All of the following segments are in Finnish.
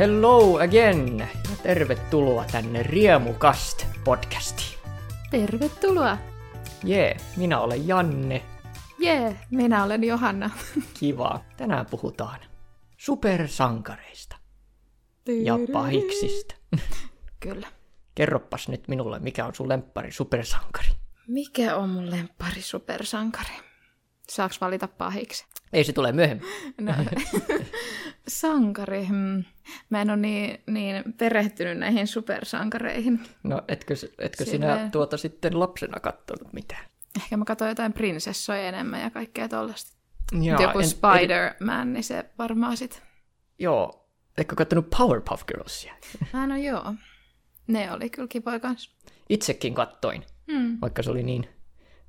Hello again ja tervetuloa tänne Riemukast podcastiin. Tervetuloa. Jee, yeah, minä olen Janne. Jee, yeah, minä olen Johanna. Kiva. Tänään puhutaan supersankareista ja pahiksista. Kyllä. Kerroppas nyt minulle, mikä on sun lemppari supersankari? Mikä on mun lemppari supersankari? Saaks valita pahiksi? Ei se tule myöhemmin. No, sankari. Hmm. Mä en ole niin, niin perehtynyt näihin supersankareihin. No etkö, etkö Silleen... sinä tuota sitten lapsena katsonut mitään? Ehkä mä katsoin jotain prinsessoja enemmän ja kaikkea tollasta. Jaa, Joku en, Spider-Man, en... niin se varmaan sit. Joo. Etkö katsonut Powerpuff Girlsia? Ah, no joo. Ne oli kyllä kivoja kanssa. Itsekin kattoin, hmm. vaikka se oli niin,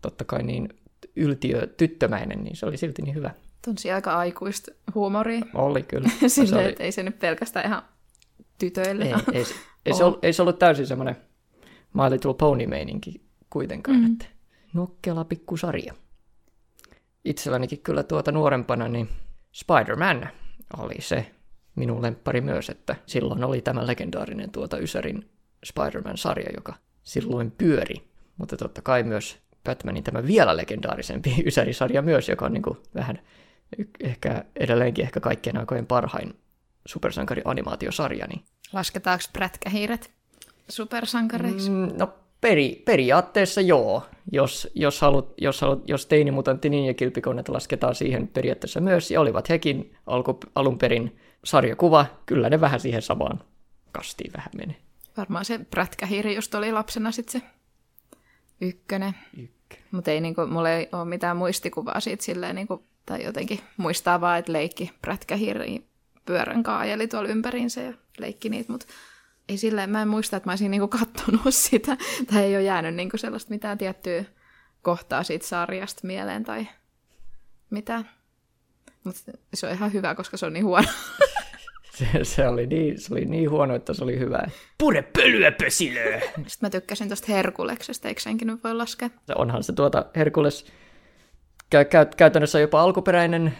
totta kai niin yltiö tyttömäinen, niin se oli silti niin hyvä. Tunsi aika aikuista huumoria. Oli kyllä. Silleen, se oli... että ei se nyt pelkästään ihan tytöille. Ei, ei, se, ei, se, ollut, ei se ollut täysin semmoinen My Little Pony-meininki kuitenkaan. Mm. Että nokkela pikkusarja. Itsellänikin kyllä tuota nuorempana, niin Spider-Man oli se minun lemppari myös, että silloin oli tämä legendaarinen tuota Ysärin Spider-Man-sarja, joka silloin pyöri. Mutta totta kai myös Batmanin tämä vielä legendaarisempi Ysäri-sarja myös, joka on niin kuin vähän ehkä edelleenkin ehkä kaikkien aikojen parhain supersankari-animaatiosarja. Niin... Lasketaanko prätkähiiret supersankareiksi? Mm, no peri, periaatteessa joo. Jos, jos, halut, jos, halut, jos teinimutantti ja kilpikonnet lasketaan siihen periaatteessa myös, ja olivat hekin alku, alun perin sarjakuva, kyllä ne vähän siihen samaan kastiin vähän menee. Varmaan se prätkähiiri just oli lapsena sitten se ykkönen. Ykkönen. Mutta ei niinku, mulla ei ole mitään muistikuvaa siitä silleen, niinku, tai jotenkin muistaa vaan, että leikki prätkähiiri pyörän kaajeli tuolla ympäriinsä ja leikki niitä, mutta ei silleen, mä en muista, että mä olisin niinku kattonut sitä, tai ei ole jäänyt niinku sellaista mitään tiettyä kohtaa siitä sarjasta mieleen tai mitään. Mutta se on ihan hyvä, koska se on niin huono. se, se, oli niin, se oli niin huono, että se oli hyvä. Pure pölyä pösilöä! Sitten mä tykkäsin tuosta Herkuleksesta, eikö senkin nyt voi laskea? Onhan se tuota Herkules kä- kä- käytännössä jopa alkuperäinen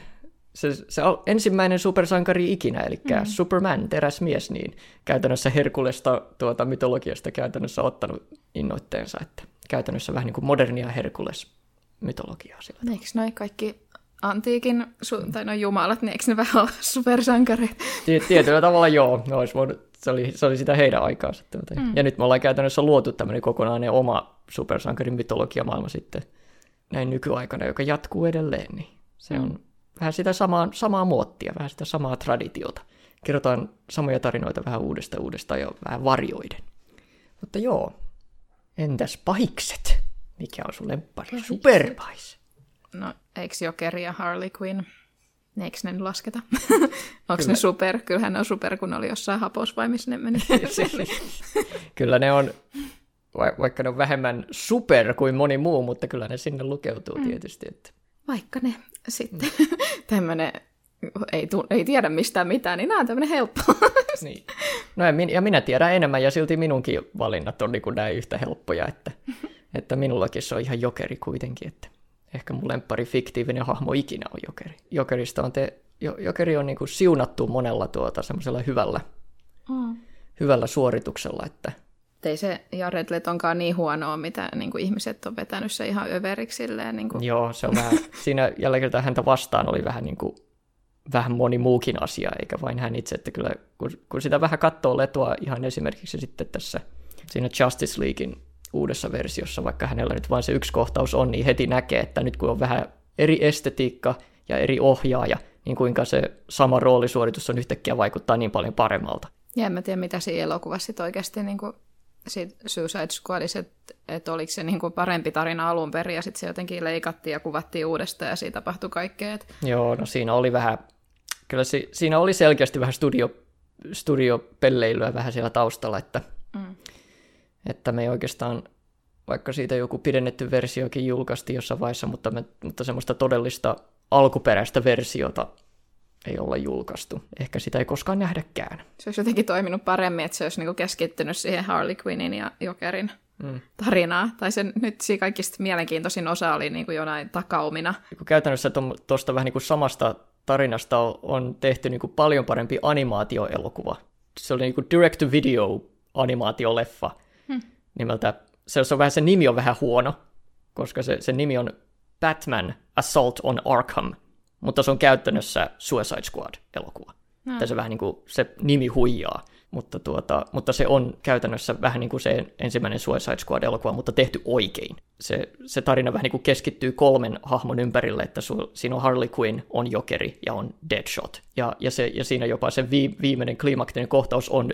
se, se ensimmäinen supersankari ikinä, eli mm. Superman, teräsmies, niin käytännössä Herkulesta tuota mytologiasta käytännössä ottanut innoitteensa, että käytännössä vähän niin kuin modernia Herkules-mytologiaa sillä Eikö noin kaikki antiikin, su- tai no jumalat, niin eikö ne vähän ole supersankareita? Tietyllä tavalla joo, no, olisi voinut, se, oli, se oli sitä heidän aikaansa. Mm. Ja nyt me ollaan käytännössä luotu tämmöinen kokonainen oma supersankarin mytologiamaailma sitten näin nykyaikana, joka jatkuu edelleen, niin se mm. on vähän sitä samaa, samaa muottia, vähän sitä samaa traditiota. Kerrotaan samoja tarinoita vähän uudesta uudestaan ja vähän varjoiden. Mutta joo, entäs pahikset? Mikä on sun lemppari? Superpais. No, eikö Jokeri ja Harley Quinn? Eikö ne lasketa? Onko ne super? Kyllähän ne on super, kun oli jossain hapos vai missä ne meni. kyllä ne on, vaikka ne on vähemmän super kuin moni muu, mutta kyllä ne sinne lukeutuu mm. tietysti. Että... Vaikka ne sitten mm. tämmöinen ei, tu- ei tiedä mistään mitään, niin nämä on tämmöinen helppo. niin. No ja, min- ja minä tiedän enemmän, ja silti minunkin valinnat on niin kuin näin yhtä helppoja, että, että minullakin se on ihan jokeri kuitenkin, että ehkä mun lemppari fiktiivinen hahmo ikinä on jokeri. Jokerista on te, jo, jokeri on niin kuin siunattu monella tuota semmoisella hyvällä, mm. hyvällä suorituksella, että ei se Jared Letonkaan niin huonoa, mitä niin kuin ihmiset on vetänyt se ihan överiksi. Silleen, niin kuin. Joo, se on vähän, siinä jälleen kertaa häntä vastaan oli vähän niin kuin, vähän moni muukin asia, eikä vain hän itse, että kyllä kun, kun sitä vähän katsoo Letoa ihan esimerkiksi sitten tässä siinä Justice Leaguein uudessa versiossa, vaikka hänellä nyt vain se yksi kohtaus on, niin heti näkee, että nyt kun on vähän eri estetiikka ja eri ohjaaja, niin kuinka se sama roolisuoritus on yhtäkkiä vaikuttaa niin paljon paremmalta. Ja en mä tiedä, mitä siinä elokuvassa sit oikeasti niin kuin sit Suicide Squadissa, että et oliko se niinku parempi tarina alun perin, ja sitten se jotenkin leikattiin ja kuvattiin uudestaan, ja siinä tapahtui kaikkea. Et... Joo, no siinä oli vähän, kyllä si, siinä oli selkeästi vähän studio, studiopelleilyä vähän siellä taustalla, että, mm. että me ei oikeastaan, vaikka siitä joku pidennetty versiokin julkaistiin jossain vaiheessa, mutta, me, mutta semmoista todellista alkuperäistä versiota ei olla julkaistu. Ehkä sitä ei koskaan nähdäkään. Se olisi jotenkin toiminut paremmin, että se olisi niinku keskittynyt siihen Harley Quinnin ja Jokerin mm. tarinaa. Tai se nyt siinä kaikista mielenkiintoisin osa oli niinku jonain takaumina. Kun käytännössä tuosta vähän niin kuin samasta tarinasta on tehty niin kuin paljon parempi animaatioelokuva se oli niinku direct-to-video animaatioleffa hmm. nimeltä, se, se on vähän, se nimi on vähän huono, koska se, se nimi on Batman Assault on Arkham, mutta se on käytännössä Suicide Squad-elokuva. No. Se vähän niin kuin, se nimi huijaa, mutta, tuota, mutta se on käytännössä vähän niin kuin se ensimmäinen Suicide Squad-elokuva, mutta tehty oikein. Se, se tarina vähän niin kuin keskittyy kolmen hahmon ympärille, että su, siinä on Harley Quinn, on Jokeri ja on Deadshot. Ja, ja, se, ja siinä jopa se vi, viimeinen kliimaktinen kohtaus on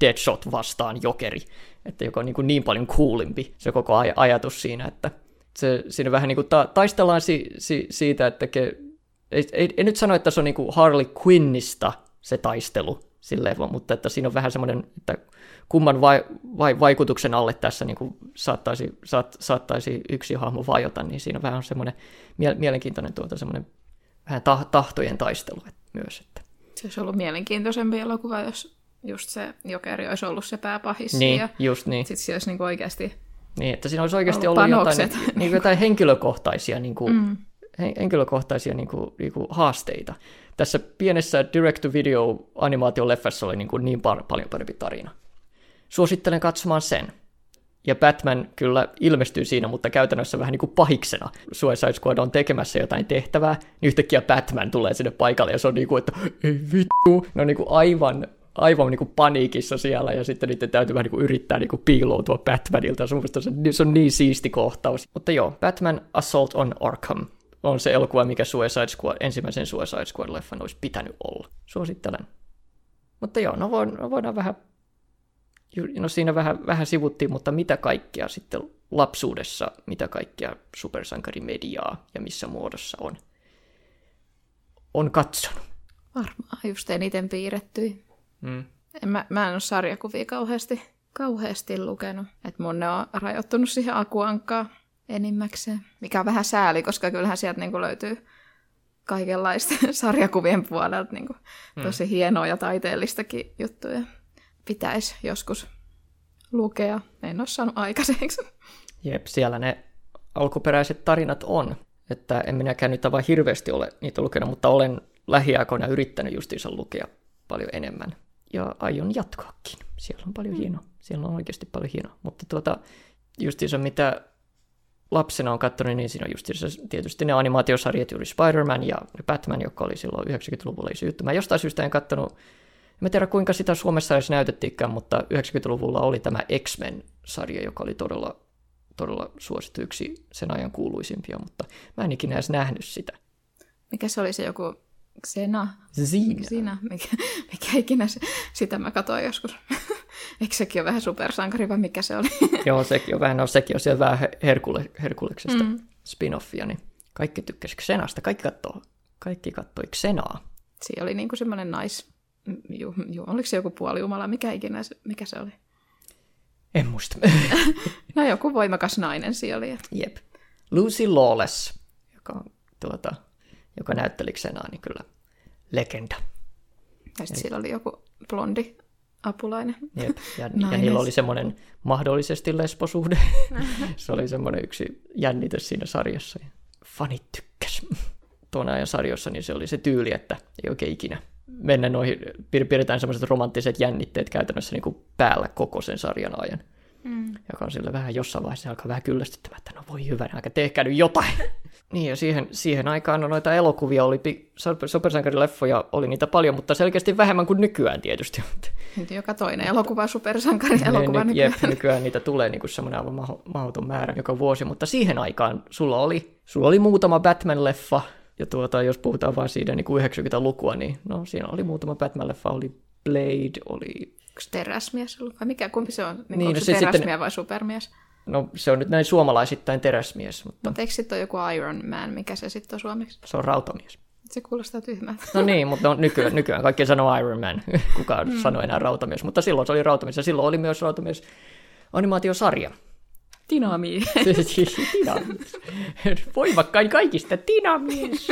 Deadshot vastaan Jokeri, että joka on niin, kuin niin paljon coolimpi se koko aj- ajatus siinä, että se, siinä vähän niin kuin ta- taistellaan si- si- siitä, että ke, ei, ei, ei, nyt sano, että se on niin kuin Harley Quinnista se taistelu, silleen, mutta että siinä on vähän semmoinen, että kumman vai, vai, vaikutuksen alle tässä niin kuin saattaisi, saat, saattaisi yksi hahmo vajota, niin siinä on vähän semmoinen mie- mielenkiintoinen tuota, semmoinen vähän ta- tahtojen taistelu myös. Että. Se olisi ollut mielenkiintoisempi elokuva, jos just se jokeri olisi ollut se pääpahis. Niin, ja just niin. Sitten se olisi niin oikeasti Niin, että siinä olisi oikeasti ollut, ollut jotain, niin, jotain henkilökohtaisia, niin kuin, mm. Henkilökohtaisia niin kuin, niin kuin haasteita. Tässä pienessä direct-to-video animaatioleffassa oli niin, kuin niin par- paljon parempi tarina. Suosittelen katsomaan sen. Ja Batman kyllä ilmestyy siinä, mutta käytännössä vähän niin kuin pahiksena. Suicide Squad on tekemässä jotain tehtävää, niin yhtäkkiä Batman tulee sinne paikalle ja se on niin kuin, että ei vittu. Ne on niin kuin aivan aivan niin kuin paniikissa siellä, ja sitten niiden täytyy vähän niin kuin yrittää niin kuin piiloutua Batmanilta. Se, se on niin siisti kohtaus. Mutta joo, Batman Assault on Arkham on se elokuva, mikä Suicide Squad, ensimmäisen Suicide Squad-leffan olisi pitänyt olla. Suosittelen. Mutta joo, no, no voidaan vähän, no siinä vähän, vähän sivuttiin, mutta mitä kaikkea sitten lapsuudessa, mitä kaikkea supersankarimediaa ja missä muodossa on, on katsonut? Varmaan just eniten piirrettyi. Mm. En, mä, mä en ole sarjakuvia kauheasti, kauheasti lukenut. että mun ne on rajoittunut siihen akuankkaan enimmäkseen. Mikä on vähän sääli, koska kyllähän sieltä niin kuin löytyy kaikenlaista sarjakuvien puolelta niin kuin mm. tosi hienoa ja taiteellistakin juttuja. Pitäisi joskus lukea. En ole saanut aikaiseksi. Jep, siellä ne alkuperäiset tarinat on. Että en minäkään nyt vaan hirveästi ole niitä lukenut, mutta olen lähiaikoina yrittänyt justiinsa lukea paljon enemmän ja aion jatkoakin. Siellä on paljon mm. hienoa. Siellä on oikeasti paljon hienoa. Mutta tuota, justiinsa mitä lapsena on katsonut, niin siinä on justiinsa tietysti ne animaatiosarjat, juuri Spider-Man ja Batman, joka oli silloin 90-luvulla iso juttu. Mä jostain syystä en katsonut, en tiedä kuinka sitä Suomessa edes näytettiinkään, mutta 90-luvulla oli tämä X-Men-sarja, joka oli todella, todella suosittu yksi sen ajan kuuluisimpia, mutta mä en ikinä edes nähnyt sitä. Mikä se oli se joku Xena. Zina. Zina. Mikä, mikä ikinä se, sitä mä katsoin joskus. Eikö sekin ole vähän supersankari vai mikä se oli? Joo, sekin on vähän, no sekin on siellä vähän Herkule, Herkuleksesta mm. spin-offia, niin kaikki tykkäsi Xenasta, kaikki katsoi, kaikki katsoi Xenaa. Siinä oli niinku semmoinen nais, ju, ju, oliko se joku puolijumala, mikä ikinä, mikä se oli? En muista. no joku voimakas nainen siellä oli. Jep. Lucy Lawless, joka on tuota, joka näytteli Xenaa, niin kyllä legenda. Ja sitten siellä oli joku blondi apulainen. Jep. Ja, ja niillä oli semmoinen mahdollisesti lesbosuhde. se oli semmoinen yksi jännitys siinä sarjassa. Fanit tykkäs. Tuon ajan sarjossa niin se oli se tyyli, että ei oikein ikinä mennä noihin, pidetään semmoiset romanttiset jännitteet käytännössä niin kuin päällä koko sen sarjan ajan. Mm. Joka on sille vähän jossain vaiheessa alkaa vähän kyllästyttämään, että no voi hyvä, aika tehkää nyt jotain. niin ja siihen, siihen aikaan no, noita elokuvia oli, supersankarileffoja oli niitä paljon, mutta selkeästi vähemmän kuin nykyään tietysti. Nyt joka toinen elokuva supersankari elokuva ny, nykyään. Jep, nykyään niitä tulee niin kuin semmoinen aivan mahdoton määrä joka vuosi, mutta siihen aikaan sulla oli, sulla oli muutama Batman-leffa, ja tuota, jos puhutaan vain siitä niin kuin 90-lukua, niin no, siinä oli muutama Batman-leffa, oli Blade, oli Onko teräsmies ollut? Vai mikä, kumpi se on? Niin, niin onko no se, se teräsmies sitten, vai supermies? No se on nyt näin suomalaisittain teräsmies. Mutta, mutta eikö sitten ole joku Iron Man, mikä se sitten on suomeksi? Se on rautamies. Se kuulostaa tyhmältä. No niin, mutta no, nykyään, nykyään kaikki sanoo Iron Man. Kuka mm. sanoo enää rautamies. Mutta silloin se oli rautamies ja silloin oli myös rautamies animaatiosarja. Dinamies. Dinamies. Voimakkain kaikista Dinamies.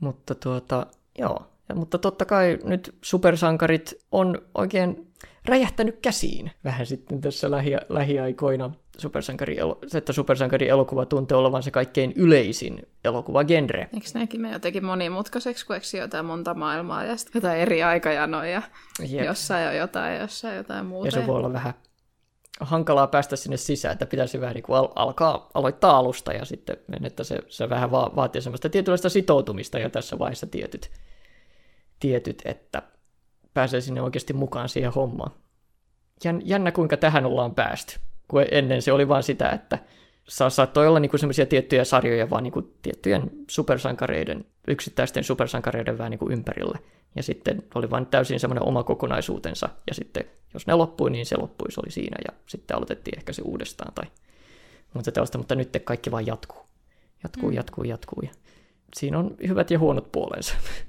mutta tuota, joo. Ja, mutta totta kai nyt supersankarit on oikein räjähtänyt käsiin vähän sitten tässä lähi- lähiaikoina. Supersankari, että supersankari elokuva tuntee olevan se kaikkein yleisin elokuvagenre. Eikö näkin me jotenkin monimutkaiseksi, kun eikö jotain monta maailmaa ja sitten jotain eri aikajanoja, Jep. jossain on jotain ja jossain jotain muuta. Ja se voi olla vähän hankalaa päästä sinne sisään, että pitäisi vähän niin kuin al- alkaa aloittaa alusta ja sitten että se, se vähän va- vaatii semmoista tietynlaista sitoutumista jo tässä vaiheessa tietyt, tietyt, että pääsee sinne oikeasti mukaan siihen hommaan. Jännä kuinka tähän ollaan päästy, kun ennen se oli vain sitä, että sa- saattoi olla niinku semmoisia tiettyjä sarjoja vaan niinku tiettyjen supersankareiden, yksittäisten supersankareiden vähän niinku ympärille. Ja sitten oli vain täysin semmoinen oma kokonaisuutensa, ja sitten jos ne loppui, niin se loppui, se oli siinä, ja sitten aloitettiin ehkä se uudestaan tai muuta tällaista, mutta nyt kaikki vaan jatkuu. Jatkuu, mm. jatkuu, jatkuu, ja siinä on hyvät ja huonot puolensa.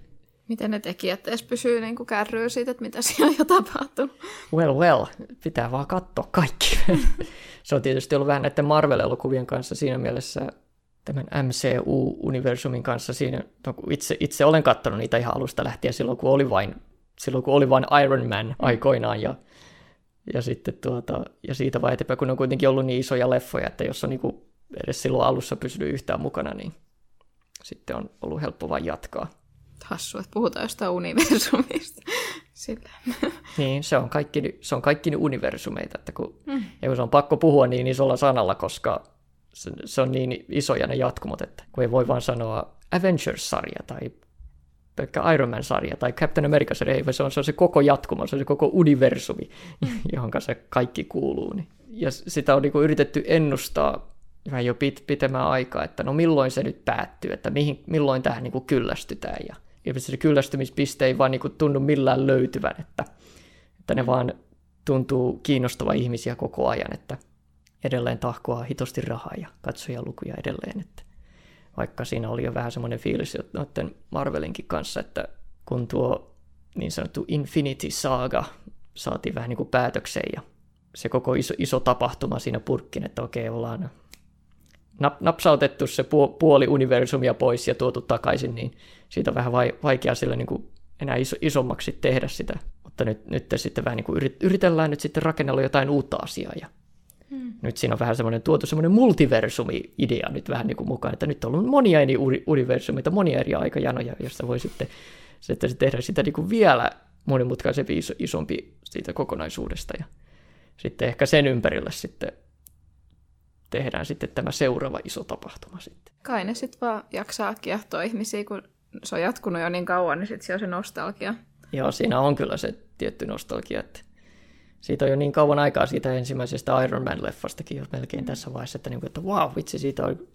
Miten ne tekijät edes pysyy niin kärryä siitä, että mitä siellä jo tapahtunut? Well, well, pitää vaan katsoa kaikki. se on tietysti ollut vähän näiden Marvel-elokuvien kanssa siinä mielessä tämän MCU-universumin kanssa siinä, no, itse, itse olen katsonut niitä ihan alusta lähtien silloin, kun oli vain, silloin, kun oli vain Iron Man aikoinaan ja, ja sitten tuota, ja siitä vaan eteenpäin, kun on kuitenkin ollut niin isoja leffoja, että jos on niin kuin edes silloin alussa pysynyt yhtään mukana, niin sitten on ollut helppo vain jatkaa. Hassu, että puhutaan jostain universumista. Sillä. Niin, se on kaikki, se on kaikki universumeita, että kun, mm. ja kun se on pakko puhua niin isolla sanalla, koska se, se on niin isoja ne jatkumot, että kun ei voi vaan sanoa Avengers-sarja tai pelkkä Iron Man-sarja tai Captain America-sarja, ei, se on, se on se koko jatkumo, se on se koko universumi, mm. johon se kaikki kuuluu. Niin. Ja sitä on niin kuin yritetty ennustaa vähän jo pit, pitemmän aikaa, että no milloin se nyt päättyy, että mihin, milloin tähän niin kuin kyllästytään. Ja, ja se kyllästymispiste ei vaan niin tunnu millään löytyvän, että, että ne vaan tuntuu kiinnostava ihmisiä koko ajan, että edelleen tahkoa hitosti rahaa ja katsojalukuja edelleen. Että vaikka siinä oli jo vähän semmoinen fiilis noiden Marvelinkin kanssa, että kun tuo niin sanottu Infinity Saga saatiin vähän niin kuin päätökseen ja se koko iso, iso tapahtuma siinä purkkin, että okei, ollaan napsautettu se puoli universumia pois ja tuotu takaisin, niin siitä on vähän vaikea sille niin kuin enää iso, isommaksi tehdä sitä. Mutta nyt, nyt sitten vähän niin kuin yritellään nyt sitten rakennella jotain uutta asiaa ja Hmm. Nyt siinä on vähän semmoinen tuotu semmoinen multiversumi-idea nyt vähän niin kuin mukaan, että nyt on ollut monia eri universumita, monia eri aikajanoja, josta voi sitten, sitten tehdä sitä niin kuin vielä monimutkaisempi, iso, isompi siitä kokonaisuudesta ja sitten ehkä sen ympärille sitten tehdään sitten tämä seuraava iso tapahtuma sitten. Kai ne sitten vaan jaksaa kiehtoa ihmisiä, kun se on jatkunut jo niin kauan, niin sitten se on se nostalgia. Joo, siinä on kyllä se tietty nostalgia, että siitä on jo niin kauan aikaa siitä ensimmäisestä Iron Man-leffastakin jo melkein tässä vaiheessa, että, niin kuin, että wow, vitsi, siitä on,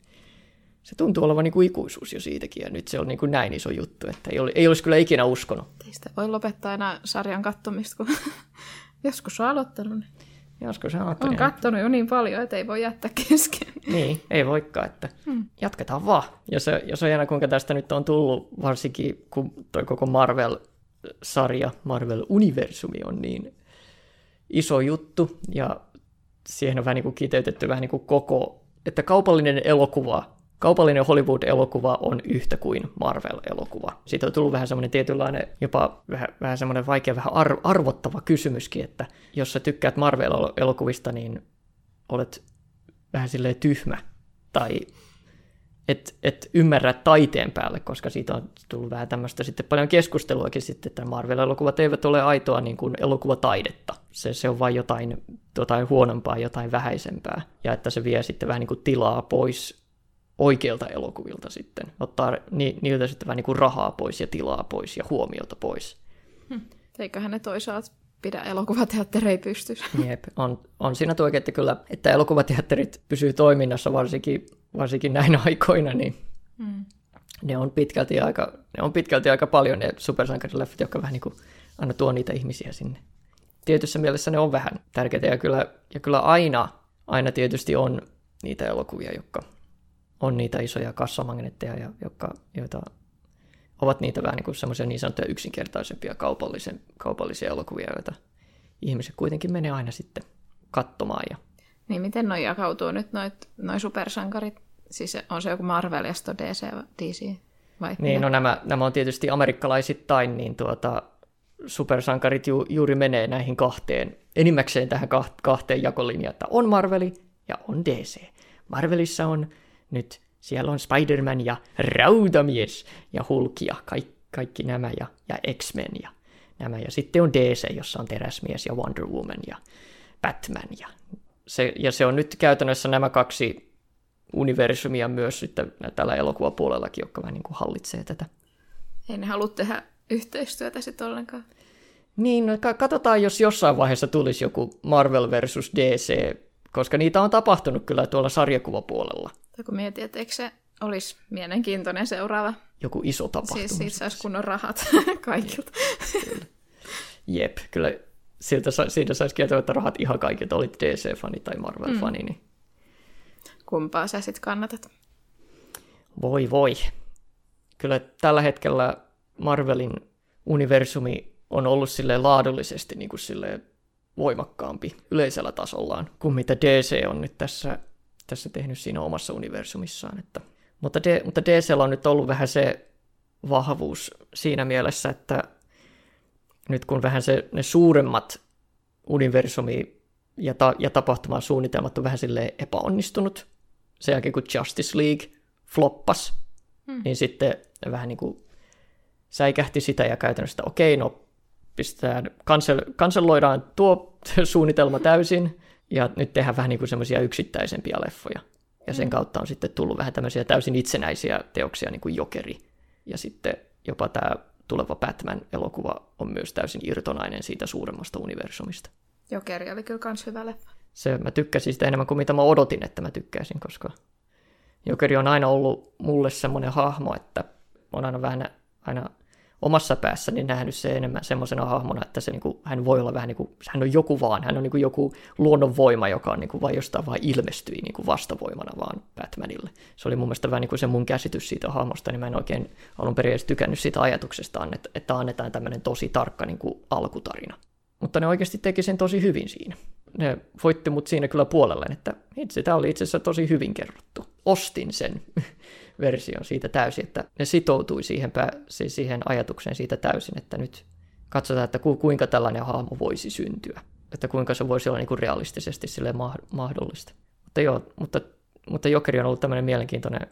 se tuntuu olevan niin kuin ikuisuus jo siitäkin, ja nyt se on niin kuin näin iso juttu, että ei, oli, ei olisi kyllä ikinä uskonut. Teistä voi lopettaa enää sarjan kattomista, kun joskus on aloittanut. Niin. Joskus se on On kattonut jo niin paljon, että ei voi jättää kesken. Niin, ei voikaan, että hmm. jatketaan vaan. Ja se, ja se on jännä, kuinka tästä nyt on tullut, varsinkin kun toi koko Marvel-sarja, Marvel-universumi on niin iso juttu, ja siihen on vähän niin kuin kiteytetty vähän niin kuin koko, että kaupallinen elokuva, kaupallinen Hollywood-elokuva on yhtä kuin Marvel-elokuva. Siitä on tullut vähän semmoinen tietynlainen, jopa vähän, vähän semmoinen vaikea, vähän ar- arvottava kysymyskin, että jos sä tykkäät Marvel-elokuvista, niin olet vähän silleen tyhmä, tai et, et ymmärrä taiteen päälle, koska siitä on tullut vähän tämmöistä sitten paljon keskusteluakin sitten, että Marvel-elokuvat eivät ole aitoa niin kuin elokuvataidetta. Se, se on vain jotain, jotain huonompaa, jotain vähäisempää. Ja että se vie sitten vähän niin kuin tilaa pois oikeilta elokuvilta sitten. Ottaa ni, niiltä sitten vähän niin kuin rahaa pois ja tilaa pois ja huomiota pois. Hm. Eiköhän ne toisaalta pidä elokuvateatterei pystyssä. Jep, on, on siinä tuo, että kyllä, että elokuvateatterit pysyy toiminnassa varsinkin varsinkin näinä aikoina, niin mm. ne, on pitkälti aika, ne on pitkälti aika paljon ne supersankarileffat, jotka vähän niin kuin aina tuo niitä ihmisiä sinne. Tietyssä mielessä ne on vähän tärkeitä ja kyllä, ja kyllä aina, aina tietysti on niitä elokuvia, jotka on niitä isoja kassamagneetteja, ja, jotka, joita ovat niitä vähän niin kuin semmoisia niin sanottuja yksinkertaisempia kaupallisen, kaupallisia elokuvia, joita ihmiset kuitenkin menee aina sitten katsomaan. Ja... Niin miten noi jakautuu nyt, noit, noi supersankarit? Siis on se joku Marvel ja DC, DC vai? Niin, no nämä, nämä on tietysti amerikkalaisittain, niin tuota, supersankarit ju, juuri menee näihin kahteen, enimmäkseen tähän kahteen jakolinjaan, että on Marveli ja on DC. Marvelissa on nyt, siellä on Spider-Man ja Rautamies ja Hulk ja kaikki, kaikki nämä ja, ja X-Men ja nämä. Ja sitten on DC, jossa on Teräsmies ja Wonder Woman ja Batman. Ja se, ja se on nyt käytännössä nämä kaksi universumia myös sitten tällä elokuvapuolellakin, jotka vähän niin kuin hallitsee tätä. Ei ne halua tehdä yhteistyötä sitten ollenkaan. Niin, no katsotaan, jos jossain vaiheessa tulisi joku Marvel versus DC, koska niitä on tapahtunut kyllä tuolla sarjakuvapuolella. Tai kun mietin, että eikö se olisi mielenkiintoinen seuraava. Joku iso tapahtuma. Siis siitä saisi kunnon rahat kaikilta. Kyllä. Jep, kyllä siltä, siitä saisi kieltämättä rahat ihan kaikilta, olit DC-fani tai Marvel-fani. Mm. Niin... Kumpaa sä sitten kannatat? Voi voi. Kyllä tällä hetkellä Marvelin universumi on ollut sille laadullisesti niin kuin sille voimakkaampi yleisellä tasollaan kuin mitä DC on nyt tässä, tässä tehnyt siinä omassa universumissaan. Että, mutta, D, mutta DC on nyt ollut vähän se vahvuus siinä mielessä, että nyt kun vähän se, ne suuremmat universumi ja, ta, ja tapahtuman suunnitelmat on vähän sille epäonnistunut, sen jälkeen kun Justice League floppas, hmm. niin sitten vähän niin kuin säikähti sitä ja käytännössä, että okei, no pistetään, kansel, kanselloidaan tuo suunnitelma täysin, ja nyt tehdään vähän niin kuin semmoisia yksittäisempiä leffoja. Ja sen mm. kautta on sitten tullut vähän tämmöisiä täysin itsenäisiä teoksia, niin kuin Jokeri. Ja sitten jopa tämä tuleva Batman-elokuva on myös täysin irtonainen siitä suuremmasta universumista. Jokeri oli kyllä kans hyvä leffa. Se, mä tykkäsin sitä enemmän kuin mitä mä odotin, että mä tykkäisin, koska Jokeri on aina ollut mulle semmoinen hahmo, että on aina vähän aina omassa päässäni nähnyt se enemmän semmoisena hahmona, että se, niin kuin, hän voi olla vähän niin kuin, hän on joku vaan, hän on niin kuin joku luonnonvoima, joka on niin kuin vain jostain vaan ilmestyi niin kuin vastavoimana vaan Batmanille. Se oli mun mielestä vähän niin kuin se mun käsitys siitä hahmosta, niin mä en oikein alun perin edes tykännyt siitä ajatuksestaan, että, että annetaan tämmöinen tosi tarkka niin kuin alkutarina. Mutta ne oikeasti teki sen tosi hyvin siinä. Ne voitti mut siinä kyllä puolelle, että itse tämä oli itse asiassa tosi hyvin kerrottu. Ostin sen version siitä täysin, että ne sitoutui siihen, siis siihen ajatukseen siitä täysin, että nyt katsotaan, että kuinka tällainen hahmo voisi syntyä, että kuinka se voisi olla niin kuin realistisesti sille mahdollista. Mutta joo, mutta, mutta Jokeri on ollut tämmöinen mielenkiintoinen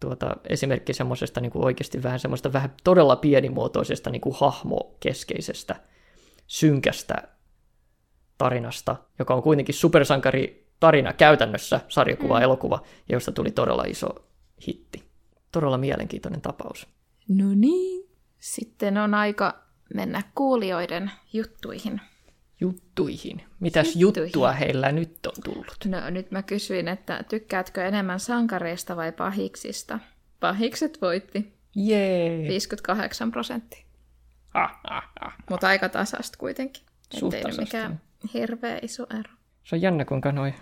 tuota, esimerkki semmoisesta niin kuin oikeasti vähän semmoista vähän todella pienimuotoisesta niin kuin hahmokeskeisestä, synkästä tarinasta, joka on kuitenkin supersankari tarina käytännössä, sarjakuva, mm. elokuva, josta tuli todella iso hitti. Todella mielenkiintoinen tapaus. No niin. Sitten on aika mennä kuulijoiden juttuihin. Juttuihin. Mitäs juttuihin. juttua heillä nyt on tullut? No nyt mä kysyin, että tykkäätkö enemmän sankareista vai pahiksista? Pahikset voitti. Jee. 58 prosenttia. Ah, ah, ah, Mutta aika tasasta kuitenkin. Ettei mikään hirveä iso ero. Se on jännä, kuinka noi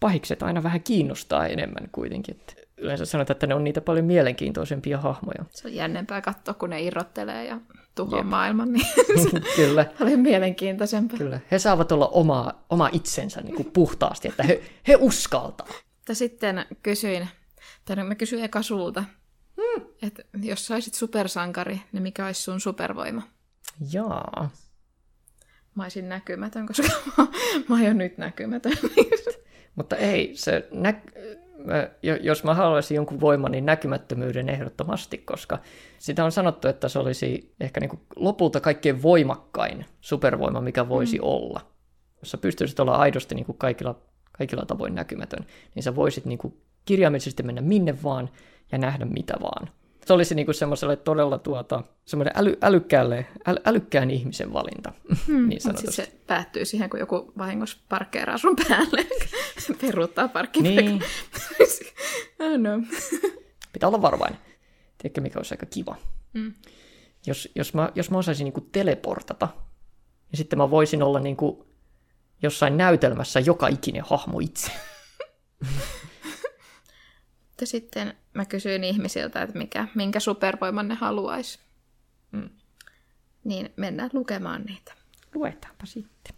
pahikset aina vähän kiinnostaa enemmän kuitenkin. Että yleensä sanotaan, että ne on niitä paljon mielenkiintoisempia hahmoja. Se on jännempää katsoa, kun ne irrottelee ja tuhoaa Jep. maailman, niin Kyllä. paljon mielenkiintoisempaa. Kyllä. He saavat olla oma, oma itsensä niin kuin puhtaasti, että he, he uskaltaa. Mutta sitten kysyin, tai mä kysyin eka sulta, hmm. että jos saisit supersankari, niin mikä olisi sun supervoima? Jaa. Mä olisin näkymätön, koska mä oon jo nyt näkymätön. Mutta ei, se nä- jos mä haluaisin jonkun voiman, niin näkymättömyyden ehdottomasti, koska sitä on sanottu, että se olisi ehkä niin lopulta kaikkein voimakkain supervoima, mikä voisi mm. olla. Jos sä pystyisit olla aidosti niin kuin kaikilla, kaikilla tavoin näkymätön, niin sä voisit niin kuin kirjaimellisesti mennä minne vaan ja nähdä mitä vaan se olisi niinku semmoiselle todella tuota, semmoinen äly, älykkäälle, äly, älykkään ihmisen valinta. Hmm, niin sitten se päättyy siihen, kun joku vahingossa parkkeeraa sun päälle, peruuttaa parkkipaikan. Niin. oh no. Pitää olla varovainen. Tiedätkö, mikä olisi aika kiva? Hmm. Jos, jos, mä, jos mä osaisin niinku teleportata, niin sitten mä voisin olla niinku jossain näytelmässä joka ikinen hahmo itse. Mutta sitten mä kysyin ihmisiltä, että mikä, minkä supervoiman ne haluaisi. Mm. Niin mennään lukemaan niitä. Luetaanpa sitten.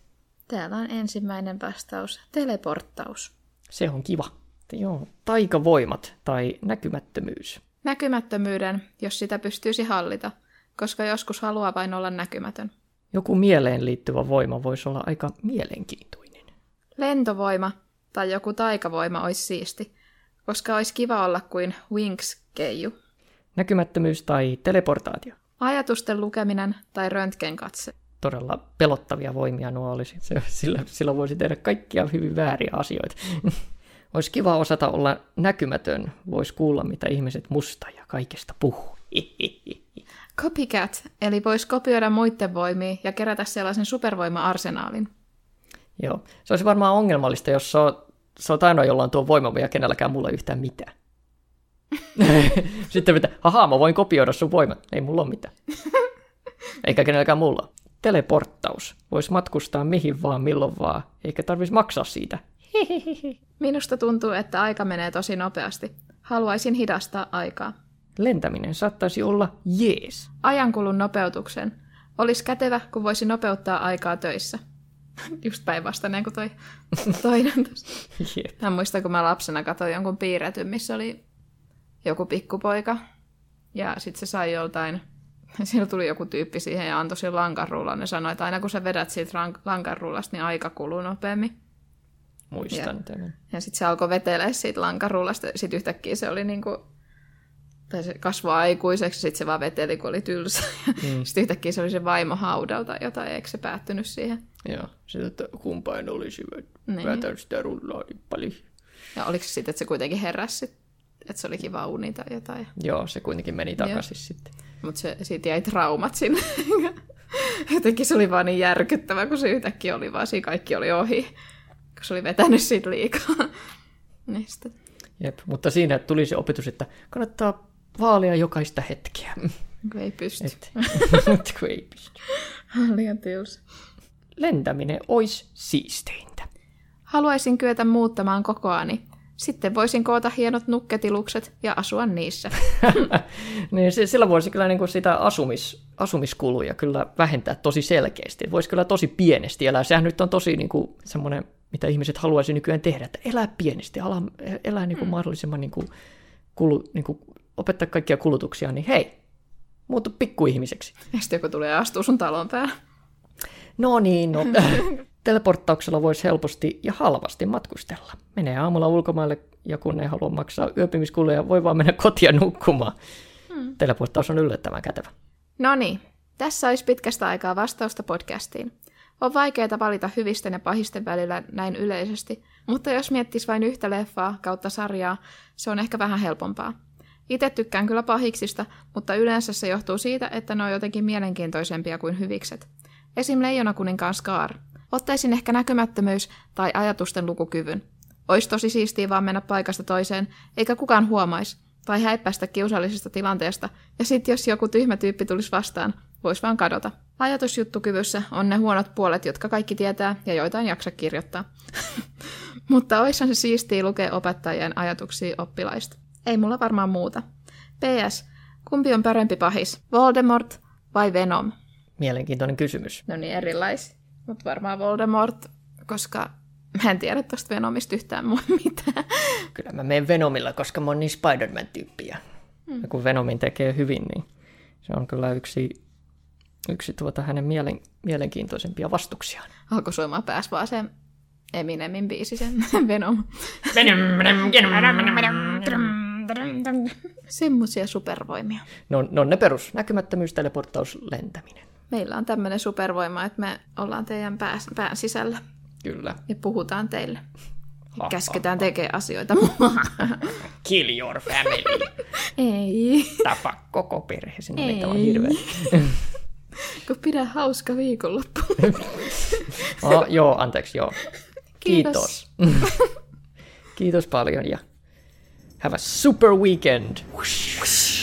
Täällä on ensimmäinen vastaus. Teleporttaus. Se on kiva. Joo, taikavoimat tai näkymättömyys. Näkymättömyyden, jos sitä pystyisi hallita, koska joskus haluaa vain olla näkymätön. Joku mieleen liittyvä voima voisi olla aika mielenkiintoinen. Lentovoima tai joku taikavoima olisi siisti, koska olisi kiva olla kuin Wings-keiju. Näkymättömyys tai teleportaatio. Ajatusten lukeminen tai röntgenkatse. Todella pelottavia voimia nuo olisi. Sillä, sillä voisi tehdä kaikkia hyvin vääriä asioita. olisi kiva osata olla näkymätön, voisi kuulla mitä ihmiset musta ja kaikesta puhuu. Copycat, eli voisi kopioida muiden voimia ja kerätä sellaisen supervoima-arsenaalin. Joo, se olisi varmaan ongelmallista, jos sä oot, sä oot ainoa, jolla on tuo voima ja kenelläkään mulla ei yhtään mitään. Sitten mitä, haha, mä voin kopioida sun voimat. Ei mulla ole mitään. Eikä kenelläkään mulla. Teleporttaus. Voisi matkustaa mihin vaan, milloin vaan. Eikä tarvitsisi maksaa siitä. Minusta tuntuu, että aika menee tosi nopeasti. Haluaisin hidastaa aikaa. Lentäminen saattaisi olla jees. Ajankulun nopeutuksen. Olisi kätevä, kun voisi nopeuttaa aikaa töissä. Just päinvastainen kuin toi toinen tuossa. Jep. Mä muistan, kun mä lapsena katsoin jonkun piirretyn, missä oli joku pikkupoika. Ja sitten se sai joltain, siinä tuli joku tyyppi siihen ja antoi sen lankarullan. Ja sanoi, että aina kun sä vedät siitä rank- lankarullasta, niin aika kuluu nopeammin. Muistan tämän. Ja sitten se alkoi vetelee siitä lankarullasta. Sitten yhtäkkiä se oli niinku, tai se kasvoi aikuiseksi, sitten se vaan veteli, kun oli tylsä. Mm. sitten yhtäkkiä se oli se vaimo haudalta jotain, eikö se päättynyt siihen? Joo, sitä, että kumpain olisi Niin. sitä rullaa niin paljon. Ja oliko se sitten, että se kuitenkin heräsi, että se oli kiva uni tai jotain. Joo, se kuitenkin meni takaisin sitten. Mutta se, siitä jäi traumat sinne. Jotenkin se oli vaan niin järkyttävä, kun se yhtäkkiä oli vaan siinä kaikki oli ohi. Kun se oli vetänyt siitä liikaa. sitten. Jep, mutta siinä tuli se opetus, että kannattaa vaalia jokaista hetkeä. Kun ei pysty. Et, kun ei pysty. Liian tylsä. Lentäminen olisi siisteintä. Haluaisin kyetä muuttamaan kokoani. Sitten voisin koota hienot nukketilukset ja asua niissä. niin sillä voisi kyllä niin kuin sitä asumis, asumiskuluja kyllä vähentää tosi selkeästi. Voisi kyllä tosi pienesti elää. Sehän nyt on tosi niin kuin semmoinen, mitä ihmiset haluaisi nykyään tehdä, että elää pienesti, ala, elää niin kuin mahdollisimman niin kuin, kulu, niin kuin, opettaa kaikkia kulutuksia, niin hei, muutu pikkuihmiseksi. Ja sitten joku tulee ja astuu sun talon päälle. No niin, no. Teleporttauksella voisi helposti ja halvasti matkustella. Menee aamulla ulkomaille ja kun ei halua maksaa yöpymiskuluja, voi vaan mennä kotia nukkumaan. Hmm. Teleporttaus on yllättävän kätevä. No niin, tässä olisi pitkästä aikaa vastausta podcastiin. On vaikeaa valita hyvisten ja pahisten välillä näin yleisesti, mutta jos miettis vain yhtä leffaa kautta sarjaa, se on ehkä vähän helpompaa. Itse tykkään kyllä pahiksista, mutta yleensä se johtuu siitä, että ne on jotenkin mielenkiintoisempia kuin hyvikset. Esim. Leijona kuninkaan Scar. Ottaisin ehkä näkymättömyys tai ajatusten lukukyvyn. Ois tosi siistiä vaan mennä paikasta toiseen, eikä kukaan huomaisi, tai häippäistä kiusallisesta tilanteesta, ja sit jos joku tyhmä tyyppi tulisi vastaan, vois vaan kadota. Ajatusjuttukyvyssä on ne huonot puolet, jotka kaikki tietää ja joita en jaksa kirjoittaa. Mutta oishan se siistiä lukea opettajien ajatuksia oppilaista. Ei mulla varmaan muuta. PS. Kumpi on parempi pahis? Voldemort vai Venom? Mielenkiintoinen kysymys. No niin, erilaisia. Mutta varmaan Voldemort, koska mä en tiedä tosta Venomista yhtään mua mitään. Kyllä mä menen Venomilla, koska mä oon niin Spider-Man-tyyppiä. Mm. Ja kun Venomin tekee hyvin, niin se on kyllä yksi, yksi tuota hänen mielen, mielenkiintoisempia vastuksiaan. Alkoi soimaan pääs vaan se Eminemin biisi, sen Venom. Semmoisia supervoimia. No, no ne perus, näkymättömyys, teleporttaus, lentäminen. Meillä on tämmöinen supervoima, että me ollaan teidän pää, pään sisällä Kyllä. ja puhutaan teille. Ha, käsketään tekemään asioita. Kill your family. Ei. Tapa koko perhe. Sinne Ei. on hirveä. Kun pidä hauska viikonloppu. Oh, joo, anteeksi, joo. Kiitos. Kiitos. Kiitos paljon ja have a super weekend. Whoosh.